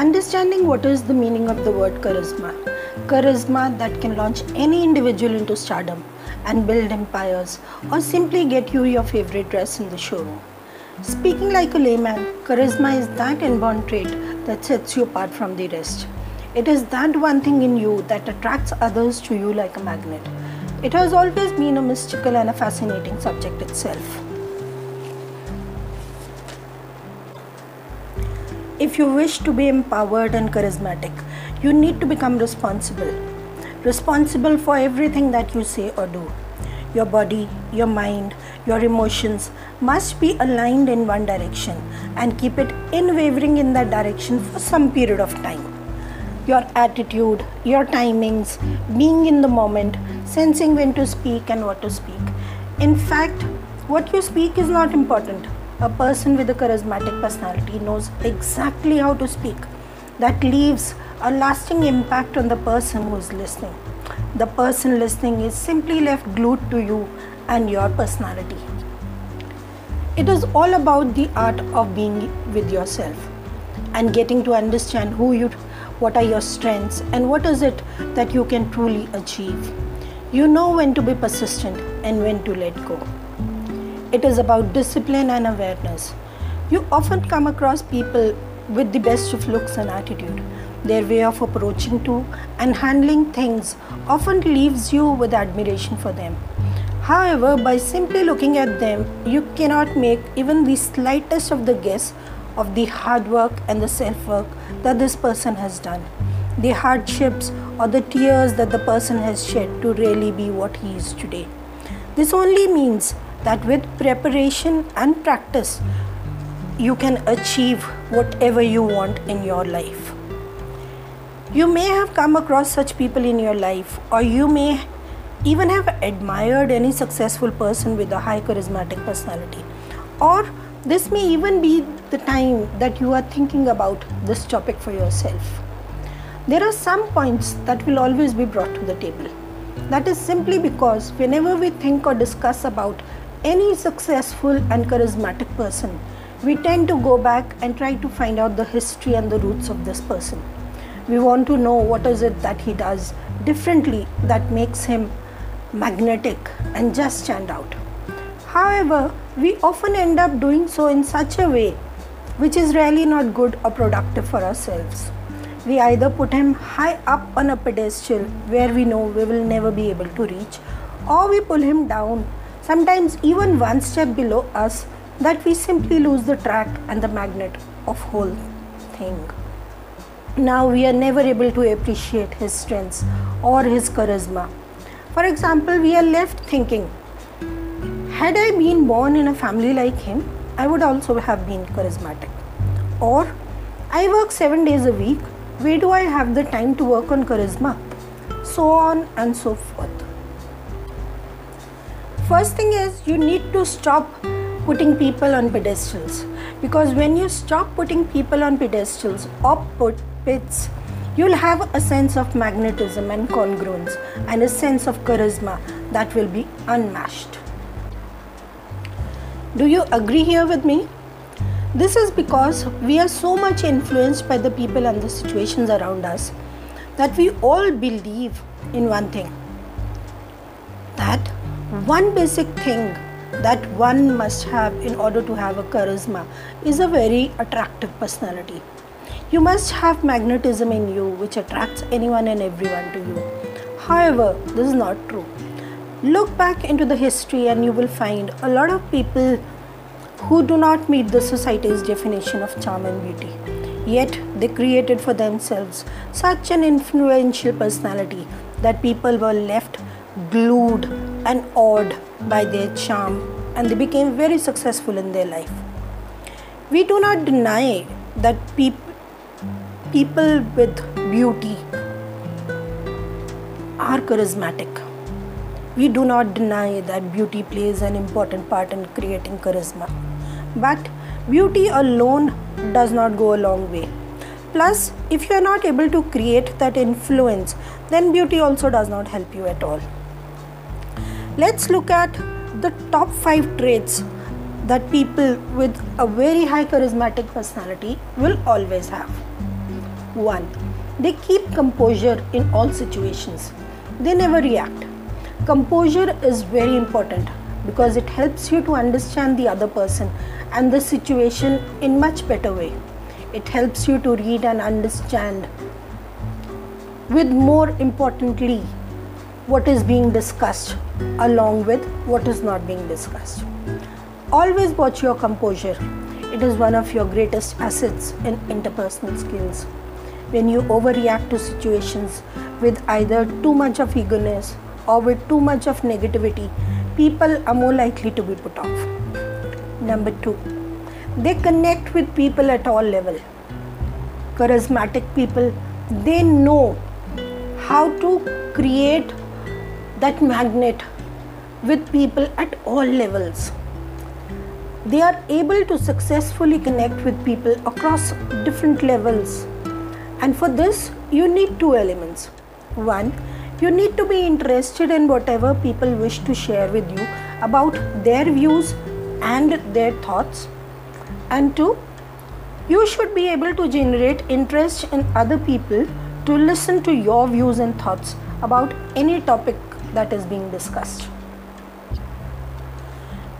Understanding what is the meaning of the word charisma. Charisma that can launch any individual into stardom and build empires or simply get you your favorite dress in the showroom. Speaking like a layman, charisma is that inborn trait that sets you apart from the rest. It is that one thing in you that attracts others to you like a magnet. It has always been a mystical and a fascinating subject itself. If you wish to be empowered and charismatic, you need to become responsible. Responsible for everything that you say or do. Your body, your mind, your emotions must be aligned in one direction and keep it unwavering in that direction for some period of time. Your attitude, your timings, being in the moment, sensing when to speak and what to speak. In fact, what you speak is not important a person with a charismatic personality knows exactly how to speak. That leaves a lasting impact on the person who is listening. The person listening is simply left glued to you and your personality. It is all about the art of being with yourself and getting to understand who you what are your strengths and what is it that you can truly achieve. You know when to be persistent and when to let go. It is about discipline and awareness. You often come across people with the best of looks and attitude. Their way of approaching to and handling things often leaves you with admiration for them. However, by simply looking at them, you cannot make even the slightest of the guess of the hard work and the self work that this person has done, the hardships or the tears that the person has shed to really be what he is today. This only means that with preparation and practice, you can achieve whatever you want in your life. You may have come across such people in your life, or you may even have admired any successful person with a high charismatic personality. Or this may even be the time that you are thinking about this topic for yourself. There are some points that will always be brought to the table. That is simply because whenever we think or discuss about any successful and charismatic person, we tend to go back and try to find out the history and the roots of this person. We want to know what is it that he does differently that makes him magnetic and just stand out. However, we often end up doing so in such a way which is really not good or productive for ourselves. We either put him high up on a pedestal where we know we will never be able to reach, or we pull him down sometimes even one step below us that we simply lose the track and the magnet of whole thing. Now we are never able to appreciate his strengths or his charisma. For example we are left thinking had i been born in a family like him i would also have been charismatic. Or i work 7 days a week where do i have the time to work on charisma? So on and so forth First thing is you need to stop putting people on pedestals because when you stop putting people on pedestals or put pits, you'll have a sense of magnetism and congruence and a sense of charisma that will be unmatched. Do you agree here with me? This is because we are so much influenced by the people and the situations around us that we all believe in one thing that one basic thing that one must have in order to have a charisma is a very attractive personality. You must have magnetism in you which attracts anyone and everyone to you. However, this is not true. Look back into the history and you will find a lot of people who do not meet the society's definition of charm and beauty. Yet they created for themselves such an influential personality that people were left glued and awed by their charm and they became very successful in their life. We do not deny that peop- people with beauty are charismatic. We do not deny that beauty plays an important part in creating charisma. But beauty alone does not go a long way. Plus, if you are not able to create that influence, then beauty also does not help you at all. Let's look at the top five traits that people with a very high charismatic personality will always have. 1. They keep composure in all situations. They never react. Composure is very important because it helps you to understand the other person and the situation in much better way. It helps you to read and understand with more importantly what is being discussed along with what is not being discussed. Always watch your composure. It is one of your greatest assets in interpersonal skills. When you overreact to situations with either too much of eagerness or with too much of negativity, people are more likely to be put off. Number two, they connect with people at all level. Charismatic people, they know how to create that magnet with people at all levels they are able to successfully connect with people across different levels. And for this, you need two elements. One, you need to be interested in whatever people wish to share with you about their views and their thoughts. And two, you should be able to generate interest in other people to listen to your views and thoughts about any topic that is being discussed.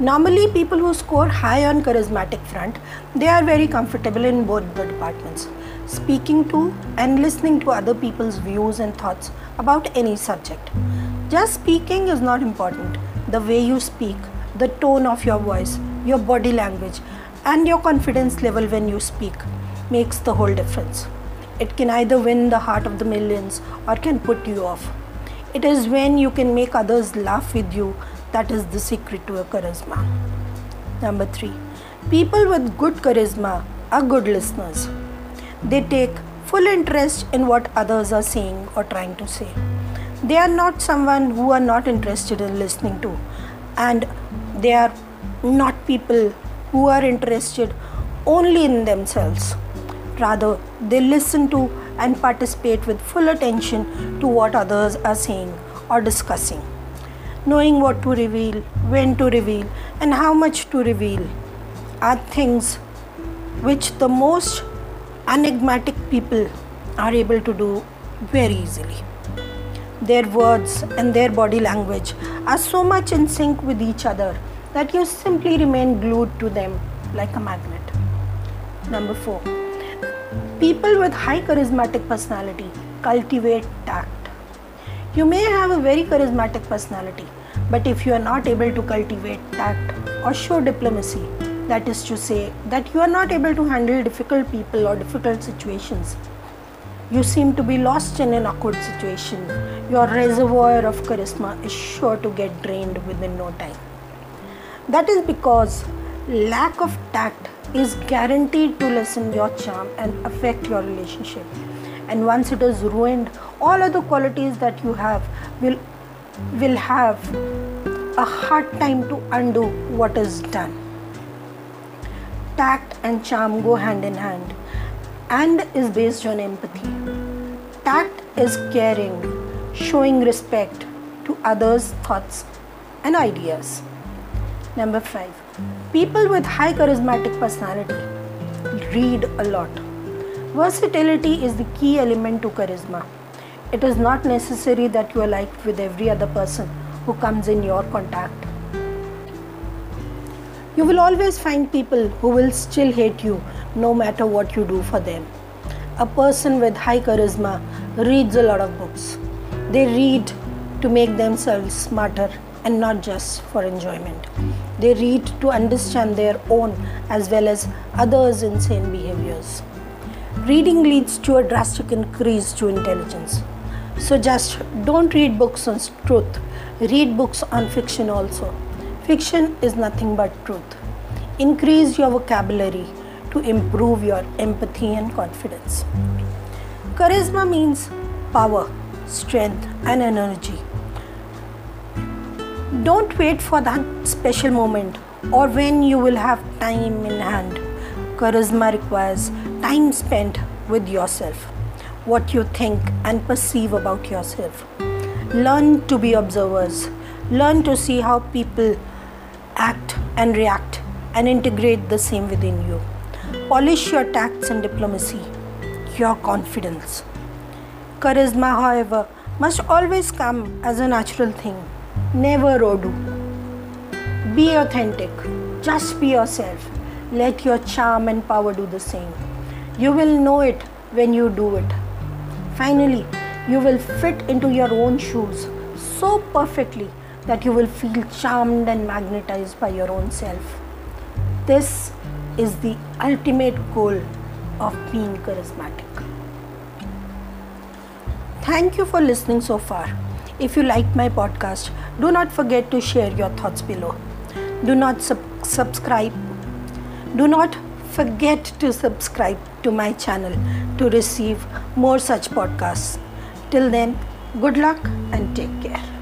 Normally, people who score high on charismatic front, they are very comfortable in both the departments, speaking to and listening to other people's views and thoughts about any subject. Just speaking is not important. The way you speak, the tone of your voice, your body language, and your confidence level when you speak makes the whole difference. It can either win the heart of the millions or can put you off. It is when you can make others laugh with you that is the secret to a charisma. Number three, people with good charisma are good listeners. They take full interest in what others are saying or trying to say. They are not someone who are not interested in listening to, and they are not people who are interested only in themselves. Rather, they listen to and participate with full attention to what others are saying or discussing knowing what to reveal, when to reveal, and how much to reveal are things which the most enigmatic people are able to do very easily. Their words and their body language are so much in sync with each other that you simply remain glued to them like a magnet. Number four, people with high charismatic personality cultivate tact. You may have a very charismatic personality, but if you are not able to cultivate tact or show diplomacy, that is to say, that you are not able to handle difficult people or difficult situations, you seem to be lost in an awkward situation. Your reservoir of charisma is sure to get drained within no time. That is because lack of tact is guaranteed to lessen your charm and affect your relationship. And once it is ruined, all other qualities that you have will will have a hard time to undo what is done. Tact and charm go hand in hand and is based on empathy. Tact is caring, showing respect to others' thoughts and ideas. Number five, people with high charismatic personality read a lot. Versatility is the key element to charisma. It is not necessary that you are liked with every other person who comes in your contact. You will always find people who will still hate you no matter what you do for them. A person with high charisma reads a lot of books. They read to make themselves smarter and not just for enjoyment. They read to understand their own as well as others' insane behaviors. Reading leads to a drastic increase to intelligence. So just don't read books on truth. Read books on fiction also. Fiction is nothing but truth. Increase your vocabulary to improve your empathy and confidence. Charisma means power, strength, and energy. Don't wait for that special moment or when you will have time in hand. Charisma requires time spent with yourself what you think and perceive about yourself. Learn to be observers. Learn to see how people act and react and integrate the same within you. Polish your tacts and diplomacy. your confidence. Charisma, however, must always come as a natural thing, never do. Be authentic, just be yourself. Let your charm and power do the same. You will know it when you do it. Finally, you will fit into your own shoes so perfectly that you will feel charmed and magnetized by your own self. This is the ultimate goal of being charismatic. Thank you for listening so far. If you like my podcast, do not forget to share your thoughts below. Do not sub- subscribe. Do not forget to subscribe to my channel to receive more such podcasts. Till then, good luck and take care.